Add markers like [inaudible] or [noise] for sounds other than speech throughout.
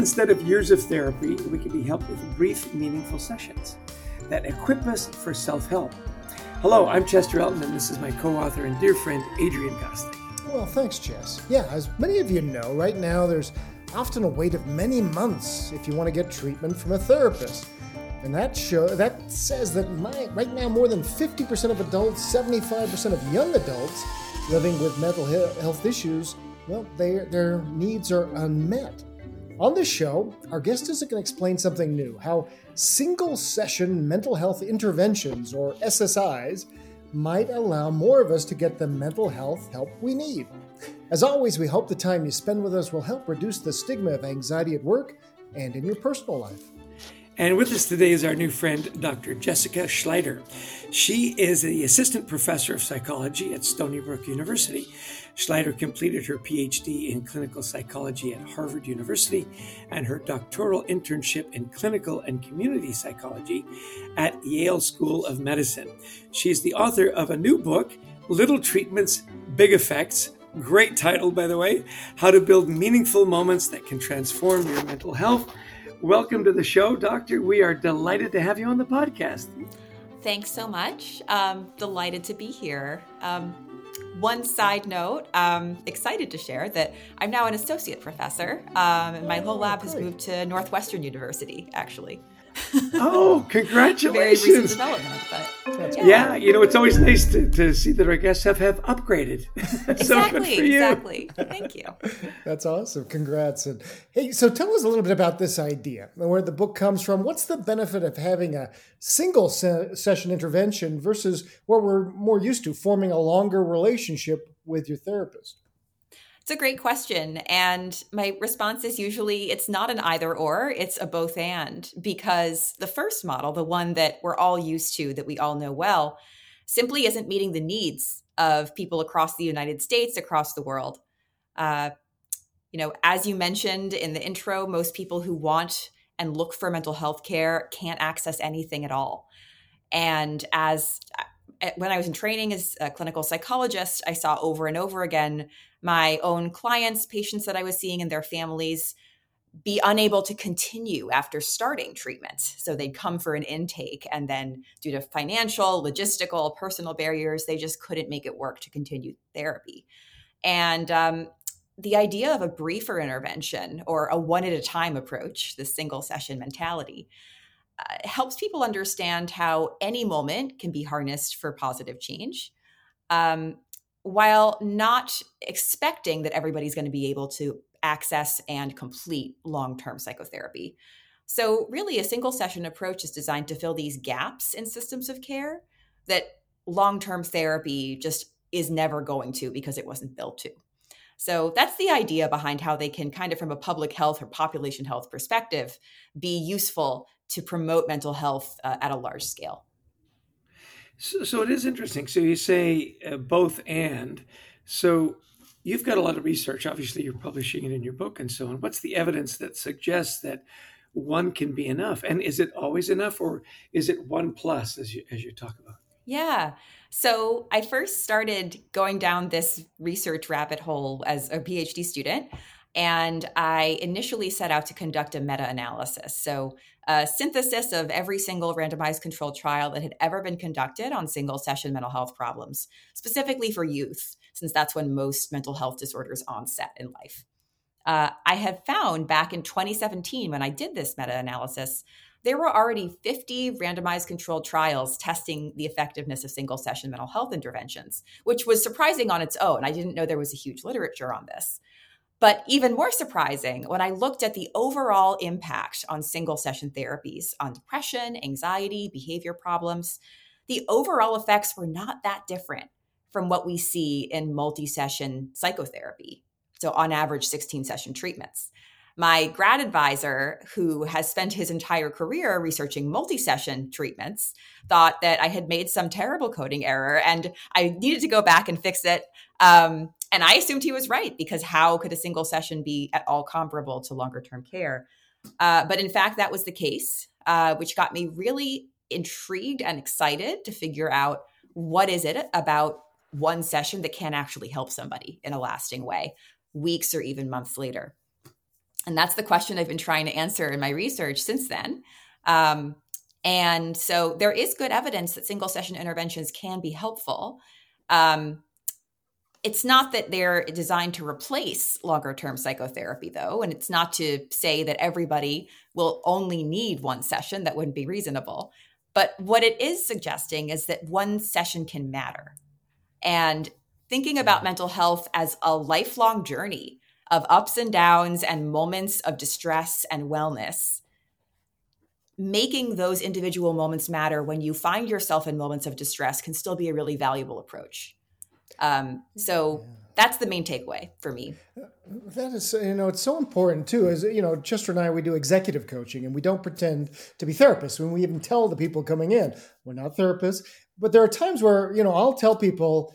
instead of years of therapy, we can be helped with brief, meaningful sessions that equip us for self help. Hello, I'm Chester Elton, and this is my co author and dear friend, Adrian Gostick. Well, thanks, Chess. Yeah, as many of you know, right now there's often a wait of many months if you want to get treatment from a therapist. And that show that says that my, right now more than 50% of adults, 75% of young adults living with mental health issues, well, they, their needs are unmet. On this show, our guest is going to explain something new how single session mental health interventions, or SSIs, might allow more of us to get the mental health help we need. As always, we hope the time you spend with us will help reduce the stigma of anxiety at work and in your personal life. And with us today is our new friend, Dr. Jessica Schleider. She is the assistant professor of psychology at Stony Brook University. Schleider completed her PhD in clinical psychology at Harvard University and her doctoral internship in clinical and community psychology at Yale School of Medicine. She is the author of a new book, Little Treatments, Big Effects. Great title, by the way How to Build Meaningful Moments That Can Transform Your Mental Health. Welcome to the show, Doctor. We are delighted to have you on the podcast. Thanks so much. Um, delighted to be here. Um, one side note, um, excited to share that I'm now an associate professor, um, and my whole lab has moved to Northwestern University, actually. [laughs] oh, congratulations! Very recent development, but yeah. yeah. you know, it's always nice to, to see that our guests have, have upgraded. [laughs] exactly, exactly. Thank you. That's awesome. Congrats. And hey, so tell us a little bit about this idea and where the book comes from. What's the benefit of having a single se- session intervention versus what we're more used to, forming a longer relationship with your therapist? It's a great question. And my response is usually it's not an either or, it's a both and. Because the first model, the one that we're all used to, that we all know well, simply isn't meeting the needs of people across the United States, across the world. Uh, you know, as you mentioned in the intro, most people who want and look for mental health care can't access anything at all. And as uh, when I was in training as a clinical psychologist, I saw over and over again my own clients, patients that I was seeing and their families be unable to continue after starting treatment. So they'd come for an intake, and then due to financial, logistical, personal barriers, they just couldn't make it work to continue therapy. And um, the idea of a briefer intervention or a one at a time approach, the single session mentality, uh, helps people understand how any moment can be harnessed for positive change. Um, while not expecting that everybody's going to be able to access and complete long term psychotherapy. So, really, a single session approach is designed to fill these gaps in systems of care that long term therapy just is never going to because it wasn't built to. So, that's the idea behind how they can, kind of from a public health or population health perspective, be useful to promote mental health uh, at a large scale. So, so it is interesting. So you say uh, both and. So you've got a lot of research. Obviously, you're publishing it in your book and so on. What's the evidence that suggests that one can be enough? And is it always enough, or is it one plus, as you as you talk about? Yeah. So I first started going down this research rabbit hole as a PhD student. And I initially set out to conduct a meta analysis. So, a synthesis of every single randomized controlled trial that had ever been conducted on single session mental health problems, specifically for youth, since that's when most mental health disorders onset in life. Uh, I had found back in 2017, when I did this meta analysis, there were already 50 randomized controlled trials testing the effectiveness of single session mental health interventions, which was surprising on its own. I didn't know there was a huge literature on this. But even more surprising, when I looked at the overall impact on single session therapies on depression, anxiety, behavior problems, the overall effects were not that different from what we see in multi session psychotherapy. So, on average, 16 session treatments. My grad advisor, who has spent his entire career researching multi session treatments, thought that I had made some terrible coding error and I needed to go back and fix it. Um, and I assumed he was right because how could a single session be at all comparable to longer term care? Uh, but in fact, that was the case, uh, which got me really intrigued and excited to figure out what is it about one session that can actually help somebody in a lasting way, weeks or even months later. And that's the question I've been trying to answer in my research since then. Um, and so there is good evidence that single session interventions can be helpful. Um, it's not that they're designed to replace longer term psychotherapy, though. And it's not to say that everybody will only need one session. That wouldn't be reasonable. But what it is suggesting is that one session can matter. And thinking about mental health as a lifelong journey of ups and downs and moments of distress and wellness, making those individual moments matter when you find yourself in moments of distress can still be a really valuable approach. Um, so yeah. that's the main takeaway for me. That is, you know, it's so important too. As you know, Chester and I, we do executive coaching, and we don't pretend to be therapists. When we even tell the people coming in, we're not therapists. But there are times where you know I'll tell people,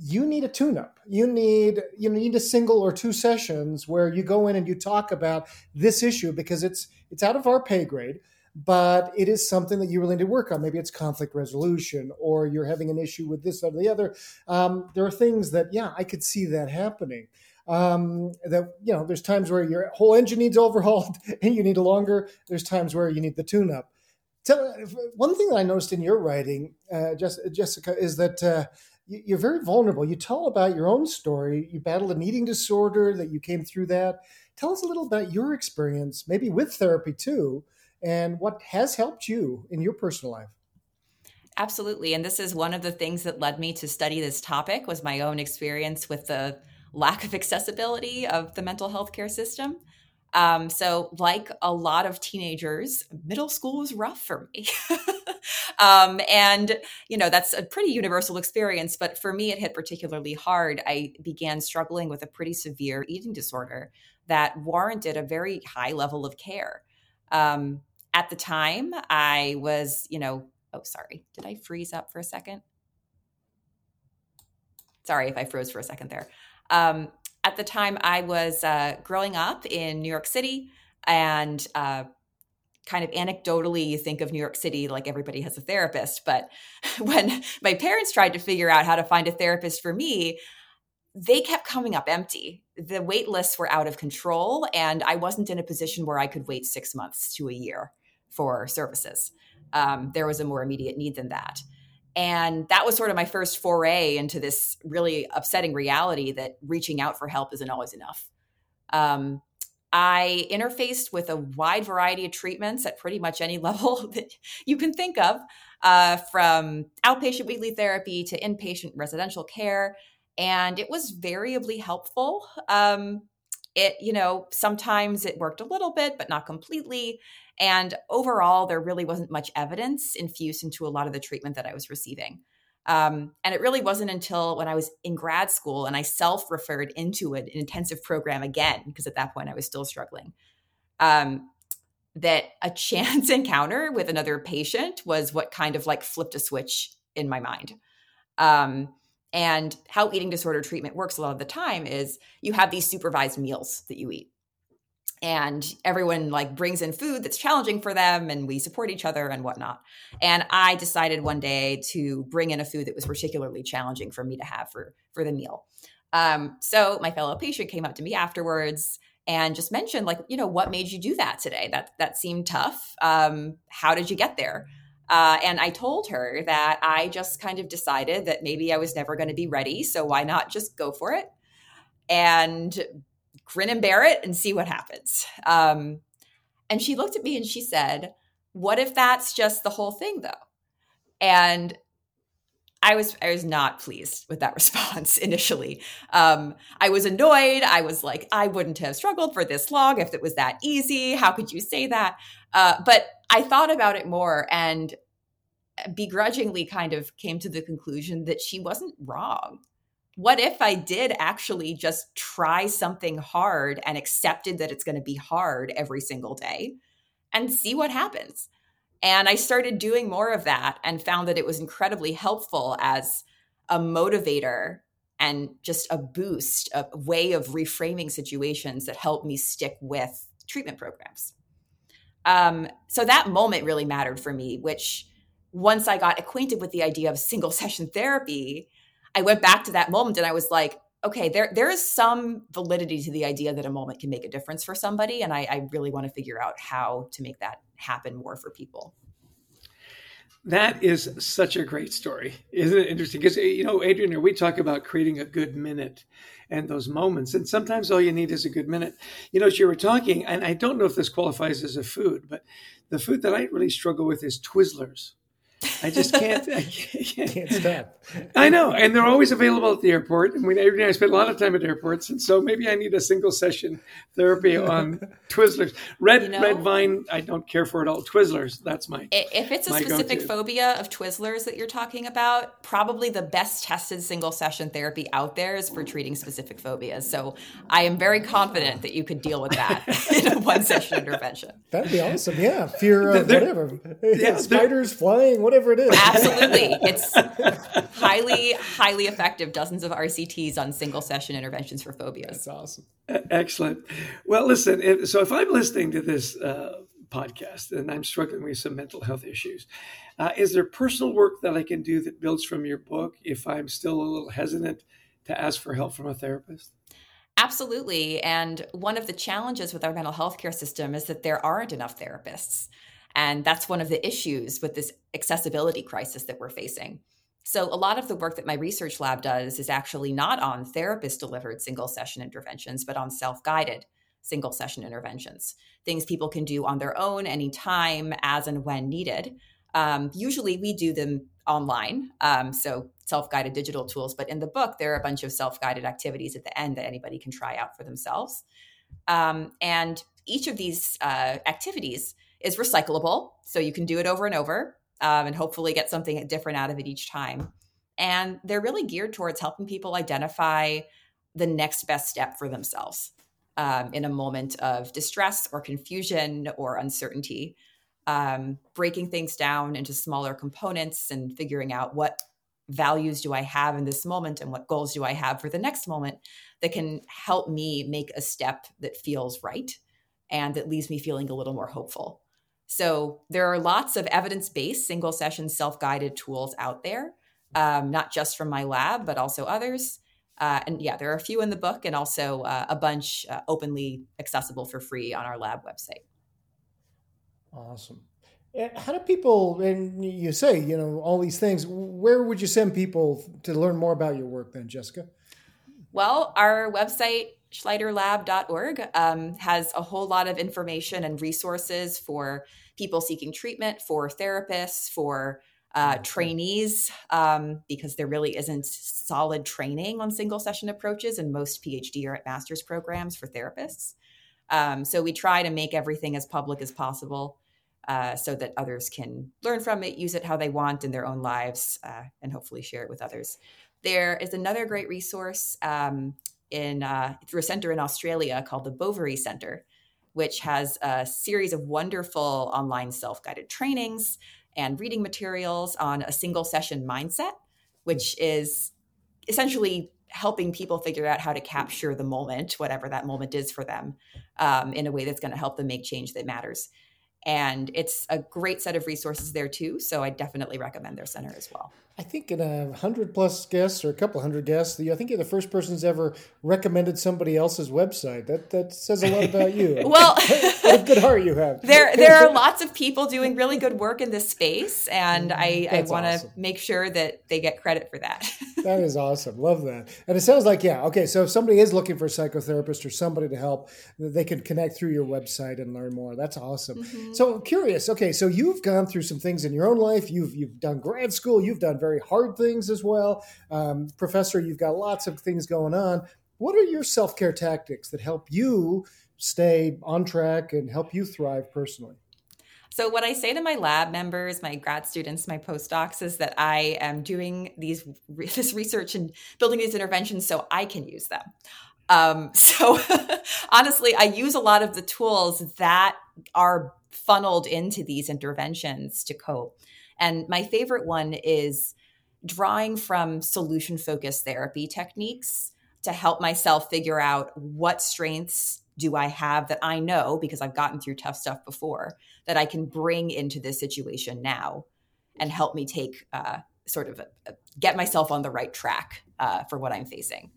you need a tune-up. You need you need a single or two sessions where you go in and you talk about this issue because it's it's out of our pay grade but it is something that you really need to work on. Maybe it's conflict resolution, or you're having an issue with this or the other. Um, there are things that, yeah, I could see that happening. Um, that you know, there's times where your whole engine needs overhauled [laughs] and you need a longer. There's times where you need the tune-up. Tell, one thing that I noticed in your writing, uh, Jessica, is that uh, you're very vulnerable. You tell about your own story. You battled an eating disorder, that you came through that. Tell us a little about your experience, maybe with therapy too, and what has helped you in your personal life. Absolutely. And this is one of the things that led me to study this topic was my own experience with the lack of accessibility of the mental health care system. Um, so, like a lot of teenagers, middle school was rough for me. [laughs] um, and, you know, that's a pretty universal experience. But for me, it hit particularly hard. I began struggling with a pretty severe eating disorder that warranted a very high level of care. Um, at the time, I was, you know, oh, sorry, did I freeze up for a second? Sorry if I froze for a second there. Um, at the time, I was uh, growing up in New York City and uh, kind of anecdotally you think of New York City like everybody has a therapist. But [laughs] when my parents tried to figure out how to find a therapist for me, they kept coming up empty. The wait lists were out of control, and I wasn't in a position where I could wait six months to a year for services. Um, there was a more immediate need than that. And that was sort of my first foray into this really upsetting reality that reaching out for help isn't always enough. Um, I interfaced with a wide variety of treatments at pretty much any [laughs] level that you can think of, uh, from outpatient weekly therapy to inpatient residential care. And it was variably helpful. Um, it, you know, sometimes it worked a little bit, but not completely. And overall, there really wasn't much evidence infused into a lot of the treatment that I was receiving. Um, and it really wasn't until when I was in grad school and I self referred into an intensive program again, because at that point I was still struggling, um, that a [laughs] chance encounter with another patient was what kind of like flipped a switch in my mind. Um, and how eating disorder treatment works a lot of the time is you have these supervised meals that you eat and everyone like brings in food that's challenging for them and we support each other and whatnot and i decided one day to bring in a food that was particularly challenging for me to have for for the meal um, so my fellow patient came up to me afterwards and just mentioned like you know what made you do that today that that seemed tough um, how did you get there uh, and I told her that I just kind of decided that maybe I was never going to be ready. So why not just go for it? And grin and bear it and see what happens. Um, and she looked at me and she said, What if that's just the whole thing, though? And I was I was not pleased with that [laughs] response initially. Um, I was annoyed. I was like, I wouldn't have struggled for this long if it was that easy. How could you say that? Uh, but I thought about it more and begrudgingly kind of came to the conclusion that she wasn't wrong what if I did actually just try something hard and accepted that it's going to be hard every single day and see what happens? And I started doing more of that and found that it was incredibly helpful as a motivator and just a boost, a way of reframing situations that helped me stick with treatment programs. Um, so that moment really mattered for me, which once I got acquainted with the idea of single [laughs] session therapy, I went back to that moment and I was like, okay, there there is some validity to the idea that a moment can make a difference for somebody, and I, I really want to figure out how to make that happen more for people. That is such a great story. Isn't it interesting? Because, you know, Adrian, we talk about creating a good minute and those moments. And sometimes all you need is a good minute. You know, as you were talking, and I don't know if this qualifies as a food, but the food that I really struggle with is Twizzlers. I just can't. I [laughs] can't, can't stop. I know, and they're always available at the airport. And we, I spend a lot of time at airports, and so maybe I need a single session therapy on [laughs] Twizzlers. Red you know, red vine, I don't care for it all. Twizzlers, that's my. If it's a specific go-to. phobia of Twizzlers that you're talking about, probably the best tested single session therapy out there is for treating specific phobias. So I am very confident that you could deal with that [laughs] in a one session intervention. That'd be awesome. Yeah, fear of whatever. Yeah, spiders flying whatever it is. Absolutely. [laughs] It's highly, highly effective. Dozens of RCTs on single session interventions for phobias. That's awesome. Excellent. Well, listen, if, so if I'm listening to this uh, podcast and I'm struggling with some mental health issues, uh, is there personal work that I can do that builds from your book if I'm still a little hesitant to ask for help from a therapist? Absolutely. And one of the challenges with our mental health care system is that there aren't enough therapists. And that's one of the issues with this accessibility crisis that we're facing. So, a lot of the work that my research lab does is actually not on therapist delivered single session interventions, but on self guided single session interventions, things people can do on their own anytime, as and when needed. Um, usually, we do them online, um, so self guided digital tools. But in the book, there are a bunch of self guided activities at the end that anybody can try out for themselves. Um, and each of these uh, activities is recyclable. So you can do it over and over um, and hopefully get something different out of it each time. And they're really geared towards helping people identify the next best step for themselves um, in a moment of distress or confusion or uncertainty. Um, breaking things down into smaller components and figuring out what values do I have in this moment and what goals do I have for the next moment that can help me make a step that feels right and that leaves me feeling a little more hopeful. So there are lots of evidence based single session self guided tools out there, um, not just from my lab, but also others. Uh, and yeah, there are a few in the book and also uh, a bunch uh, openly accessible for free on our lab website. Awesome. How do people, and you say, you know, all these things, where would you send people to learn more about your work then, Jessica? Well, our website schleiderlab.org um, has a whole lot of information and resources for people seeking treatment, for therapists, for uh, trainees, um, because there really isn't solid training on single session approaches in most PhD or master's programs for therapists. Um, so we try to make everything as public as possible. Uh, so that others can learn from it, use it how they want in their own lives, uh, and hopefully share it with others. There is another great resource um, in uh, through a center in Australia called the Bouverie Center, which has a series of wonderful online self-guided trainings and reading materials on a single session mindset, which is essentially helping people figure out how to capture the moment, whatever that moment is for them, um, in a way that's going to help them make change that matters. And it's a great set of resources there too. So I definitely recommend their center as well. I think in a hundred plus guests or a couple hundred guests, I think you're the first person who's ever recommended somebody else's website. That that says a lot about you. [laughs] well, [laughs] what a good heart you have. [laughs] There there are lots of people doing really good work in this space, and I, I want to awesome. make sure that they get credit for that. that is awesome. Love that. And it sounds like yeah, okay. So if somebody is looking for a psychotherapist or somebody to help, they can connect through your website and learn more. That's awesome. Mm-hmm. So I'm curious. Okay, so you've gone through some things in your own life. You've you've done grad school. You've done very hard things as well. Um, professor, you've got lots of things going on. What are your self care tactics that help you stay on track and help you thrive personally? So, what I say to my lab members, my grad students, my postdocs is that I am doing these [laughs] this research and building these interventions so I can use them. Um, [laughs] so, honestly, I use a lot of the tools that are funneled into these interventions to cope. And my favorite one is drawing from solution focused therapy techniques to help myself figure out what strengths do I have that I know because I've gotten through tough stuff before that I can bring into this situation now and help me take uh, sort of a, a, get myself on the right track uh, for what I'm facing.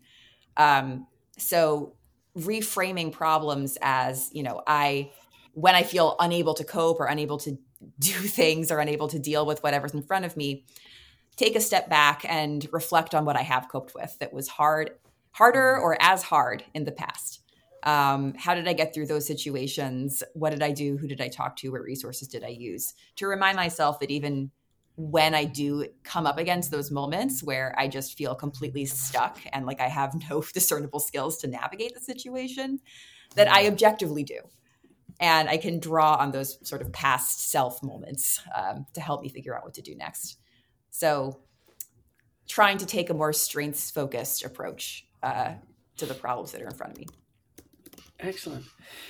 Um, so reframing problems as, you know, I, when I feel unable to cope or unable to [laughs] do things or unable to deal with whatever's in front of me, take a step back and reflect on what I have coped with that was hard, harder or as hard in the past. Um, how did I get through those situations? What did I do? Who did I talk to? What resources did I use? To remind myself that even when I do come up against those moments where I just feel completely stuck and like I have no [laughs] discernible skills to navigate the situation, that I objectively do. And I can draw on those sort of past self moments um, to help me figure out what to do next. So, trying to take a more strengths focused approach uh, to the problems that are in front of me. Excellent.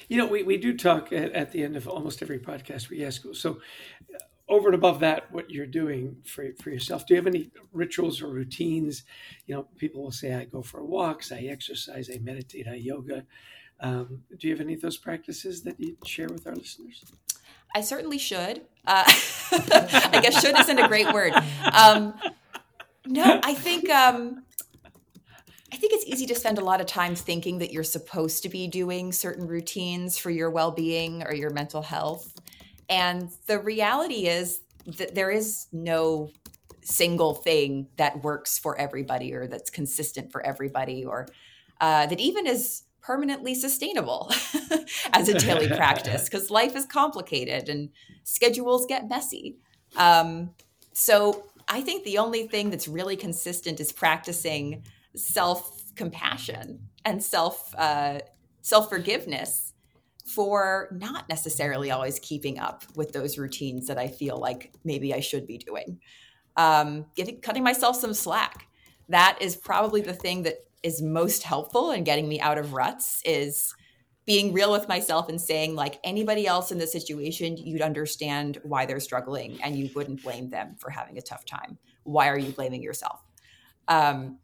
You know, we, we do talk at, at the end of almost every podcast we ask. So, over and above that, what you're doing for, for yourself, do you have any rituals or routines? You know, people will say, I go for walks, I exercise, I meditate, I yoga. Um, do you have any of those practices that you share with our listeners? I certainly should. Uh, [laughs] I guess should isn't a great word. Um, no, I think um, I think it's easy to spend a lot of time thinking that you're supposed to be doing certain routines for your well-being or your mental health, and the reality is that there is no single thing that works for everybody or that's consistent for everybody or uh, that even is permanently sustainable [laughs] as a daily practice because life is complicated and schedules get messy. Um, so I think the only thing that's really consistent is practicing self compassion and self uh, self forgiveness for not necessarily always keeping up with those routines that I feel like maybe I should be doing. Um, getting, cutting myself some slack. That is probably the thing that is most helpful in getting me out of ruts is being real with myself and saying like anybody else in this situation you'd understand why they're struggling and you wouldn't blame them for having a tough time why are you blaming yourself um,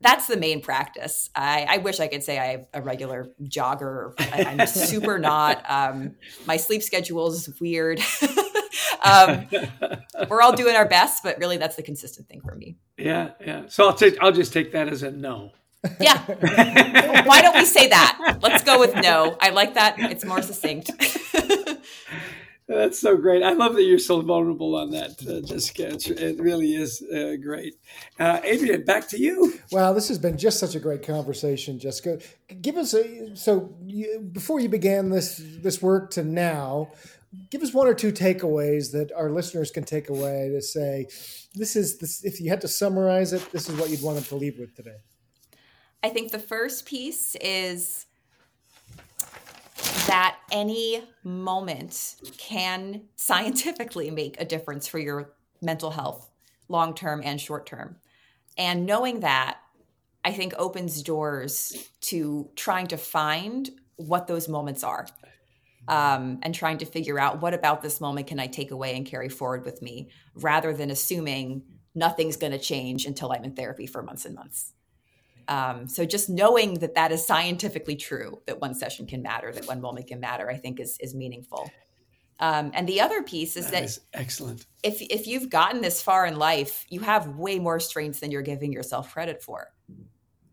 that's the main practice. I, I, wish I could say I'm a regular jogger. I, am super [laughs] not. Um, my sleep schedule is weird. [laughs] um, we're all doing our best, but really, that's the consistent thing for me. Yeah, yeah. So I'll take. I'll just take that as a no. Yeah. Why don't we say that? Let's go with no. I like that. It's more succinct. [laughs] That's so great. I love that you're so vulnerable on that, uh, Jessica. It's, it really is uh, great. Uh, Adrian, back to you. Wow, this has been just such a great conversation, Jessica. Give us a so you, before you began this this work to now, give us one or two takeaways that our listeners can take away to say this is this. If you had to summarize it, this is what you'd want them to leave with today. I think the first piece is that any moment can scientifically make a difference for your mental health, long term and short term. And knowing that, I think opens doors to trying to find what those moments are um, and trying to figure out what about this moment can I take away and carry forward with me rather than assuming nothing's going to change until I'm in therapy for months and months. Um, so just knowing that that is scientifically true, that one session can matter, that one moment can matter, I think is is meaningful. Um, and the other piece is that, that is excellent. If if you've gotten this far in life, you have way more strengths than you're giving yourself credit for.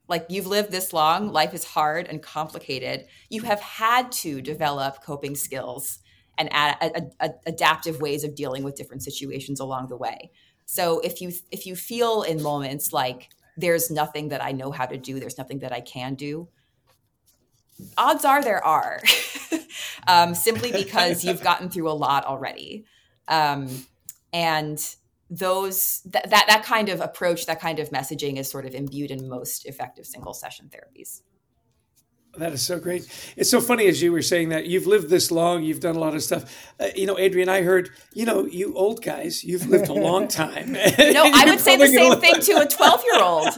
Like you've lived this long, life is hard and complicated. You have had to develop coping skills and ad- adaptive ways of dealing with different situations along the way. So if you if you feel in moments like there's nothing that I know how to do, there's nothing that I can do. Odds are there are, [laughs] um, simply because you've [laughs] gotten through a lot already. Um, and those that, that that kind of approach, that kind of messaging is sort of imbued in most effective single session therapies. That is so great. It's so funny as you were saying that you've lived this long, you've done a lot of stuff. Uh, you know, Adrian, I heard, you know, you old guys, you've lived a long [laughs] time. no, I would say the same thing to a 12 year old.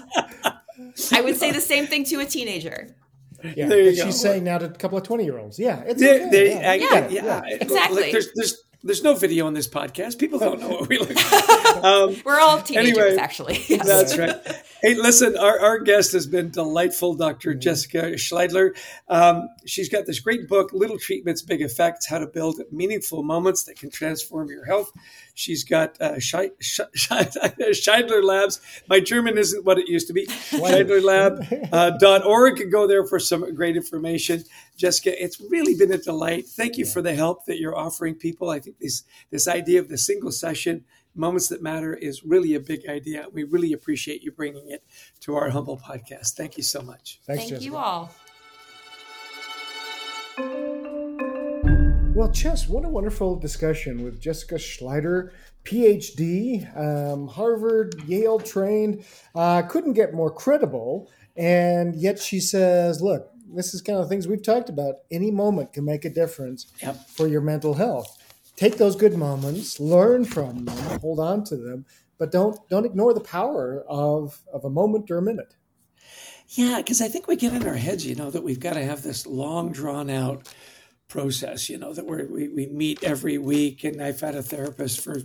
I would say the same thing to a teenager. Yeah, she's go. saying now to a couple of 20 year olds. Yeah, it's okay. they, yeah. I, yeah. yeah. yeah. exactly. Like, there's, there's, there's no video on this podcast. People don't know what we look [laughs] like. Um, We're all teenagers, anyway, actually. Yes. That's right. [laughs] Hey, listen, our, our guest has been delightful, Dr. Mm-hmm. Jessica Schleidler. Um, she's got this great book, Little Treatments, Big Effects How to Build Meaningful Moments That Can Transform Your Health. She's got uh, [laughs] Scheidler Labs. My German isn't what it used to be. Scheidlerlab.org. [laughs] Uh, Go there for some great information. Jessica, it's really been a delight. Thank you for the help that you're offering people. I think this, this idea of the single session – Moments That Matter is really a big idea. We really appreciate you bringing it to our humble podcast. Thank you so much. Thanks, Thank Jessica. you all. Well, Chess, what a wonderful discussion with Jessica Schleider, PhD, um, Harvard, Yale trained. Uh, couldn't get more credible. And yet she says, look, this is kind of things we've talked about. Any moment can make a difference yep. for your mental health take those good moments, learn from them, hold on to them, but don't don't ignore the power of of a moment or a minute. Yeah, because I think we get in our heads, you know, that we've got to have this long drawn out process, you know, that we we, we meet every week. And I've had a therapist for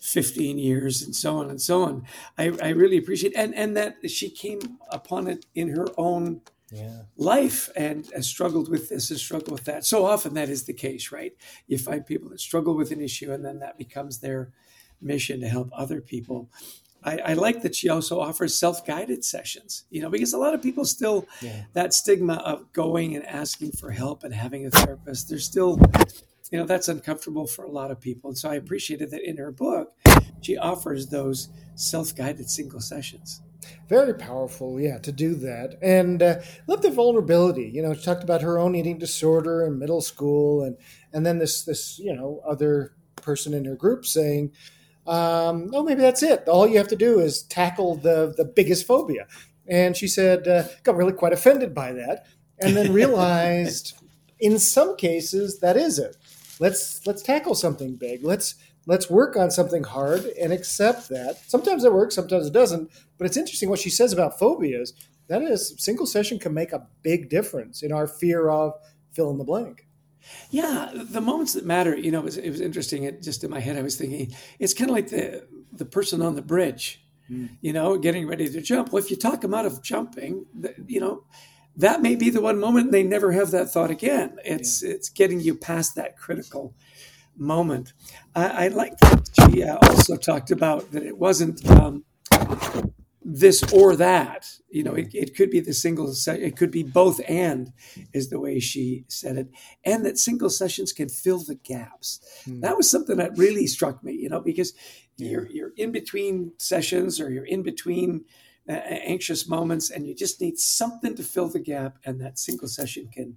15 years and so on and so on. I, I really appreciate and and that she came upon it in her own yeah. life and has struggled with this and struggled with that. So often that is the case, right? You find people that struggle with an issue and then that becomes their mission to help other people. I, I like that she also offers self-guided sessions, you know, because a lot of people still yeah. that stigma of going and asking for help and having a therapist, they're still, you know, that's uncomfortable for a lot of people. And so I appreciated that in her book, she offers those self-guided single sessions. Very powerful, yeah, to do that. And uh, love the vulnerability. You know, she talked about her own eating disorder in middle school, and and then this this you know other person in her group saying, um, "Oh, maybe that's it. All you have to do is tackle the the biggest phobia." And she said, uh, got really quite offended by that, and then [laughs] realized, in some cases, that is it. Let's let's tackle something big. Let's let's work on something hard and accept that. Sometimes it works, sometimes it doesn't. But it's interesting what she says about phobias. That is, single session can make a big difference in our fear of fill in the blank. Yeah, the moments that matter. You know, it was, it was interesting. It just in my head, I was thinking it's kind of like the the person on the bridge. Mm. You know, getting ready to jump. Well, if you talk them out of jumping, you know, that may be the one moment they never have that thought again. It's yeah. it's getting you past that critical moment. I, I like that she uh, also talked about that it wasn't um, this or that. You know, it, it could be the single, se- it could be both and, is the way she said it. And that single sessions can fill the gaps. Hmm. That was something that really struck me, you know, because yeah. you're, you're in between sessions or you're in between uh, anxious moments and you just need something to fill the gap. And that single session can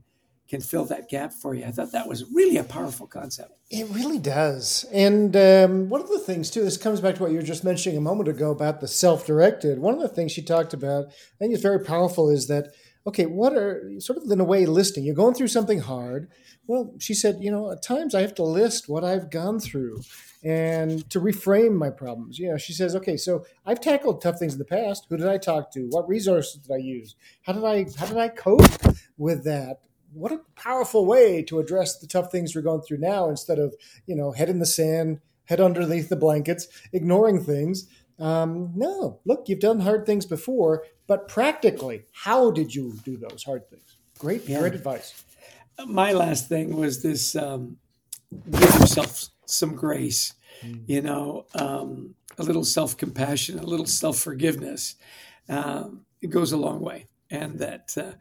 can fill that gap for you. I thought that was really a powerful concept. It really does. And um, one of the things, too, this comes back to what you were just mentioning a moment ago about the self directed. One of the things she talked about, I think is very powerful, is that, okay, what are sort of in a way listing? You're going through something hard. Well, she said, you know, at times I have to list what I've gone through and to reframe my problems. You know, she says, okay, so I've tackled tough things in the past. Who did I talk to? What resources did I use? How did I how did I cope with that? What a powerful way to address the tough things we're going through now instead of you know head in the sand head underneath the blankets ignoring things um, no look you've done hard things before but practically how did you do those hard things great yeah. great advice my last thing was this um, give yourself some grace mm. you know um, a little self-compassion a little self-forgiveness um, it goes a long way and that uh,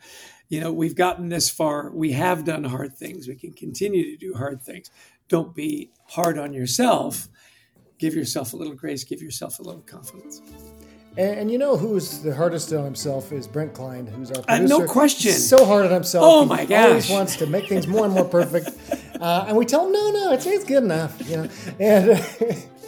you know, we've gotten this far. We have done hard things. We can continue to do hard things. Don't be hard on yourself. Give yourself a little grace. Give yourself a little confidence. And, and you know who's the hardest on himself is Brent Klein, who's our producer. Uh, no question. He's so hard on himself. Oh my gosh! Always wants to make things more and more perfect. [laughs] Uh, and we tell him, no, no, it's, it's good enough. You know, and [laughs]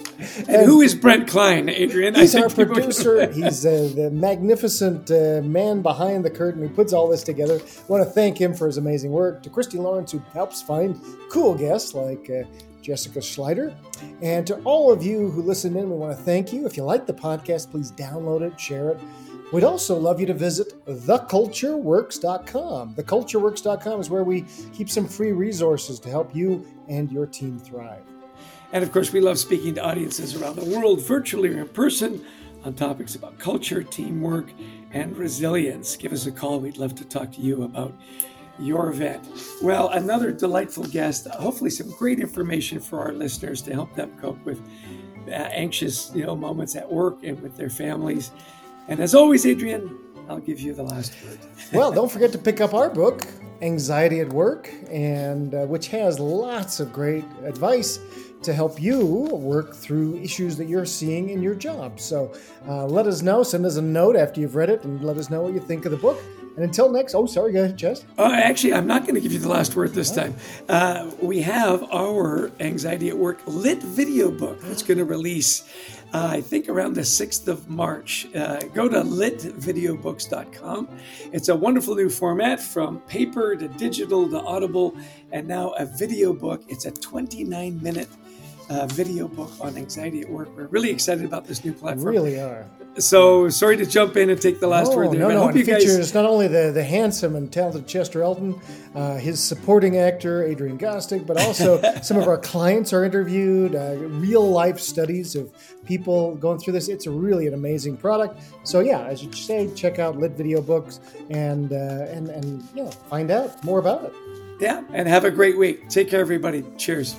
and who is Brent Klein, Adrian? He's our producer. he's uh, the magnificent uh, man behind the curtain who puts all this together. I want to thank him for his amazing work. To Christy Lawrence, who helps find cool guests like uh, Jessica Schleider. And to all of you who listen in, we want to thank you. If you like the podcast, please download it, share it. We'd also love you to visit thecultureworks.com. Thecultureworks.com is where we keep some free resources to help you and your team thrive. And of course, we love speaking to audiences around the world, virtually or in person. on topics about culture, teamwork, and resilience. Give us a call. We'd love to talk to you about your event. Well, another delightful guest. Hopefully, some great information for our listeners to help them cope with uh, anxious, you know, moments at work and with their families. And as always, Adrian, I'll give you the last word. [laughs] well, don't forget to pick up our book, Anxiety at Work, and uh, which has lots of great advice to help you work through issues that you're seeing in your job. So uh, let us know. Send us a note after you've read it and let us know what you think of the book. And until next, oh, sorry, go ahead, Jess. Uh, actually, I'm not going to give you the last word this time. Uh, we have our Anxiety at Work lit video book that's going to release, uh, I think, around the 6th of March. Uh, go to litvideobooks.com. It's a wonderful new format from paper to digital to audible, and now a video book. It's a 29 minute uh, video book on anxiety at work. We're really excited about this new platform. Really are. So sorry to jump in and take the last no, word there. No, but no, I hope it you features guys... not only the, the handsome and talented Chester Elton, uh, his supporting actor Adrian Gostick, but also [laughs] some of our clients are interviewed, uh, real life studies of people going through this. It's really an amazing product. So yeah, as you say, check out Lit Video Books and uh, and and you know find out more about it. Yeah, and have a great week. Take care, everybody. Cheers.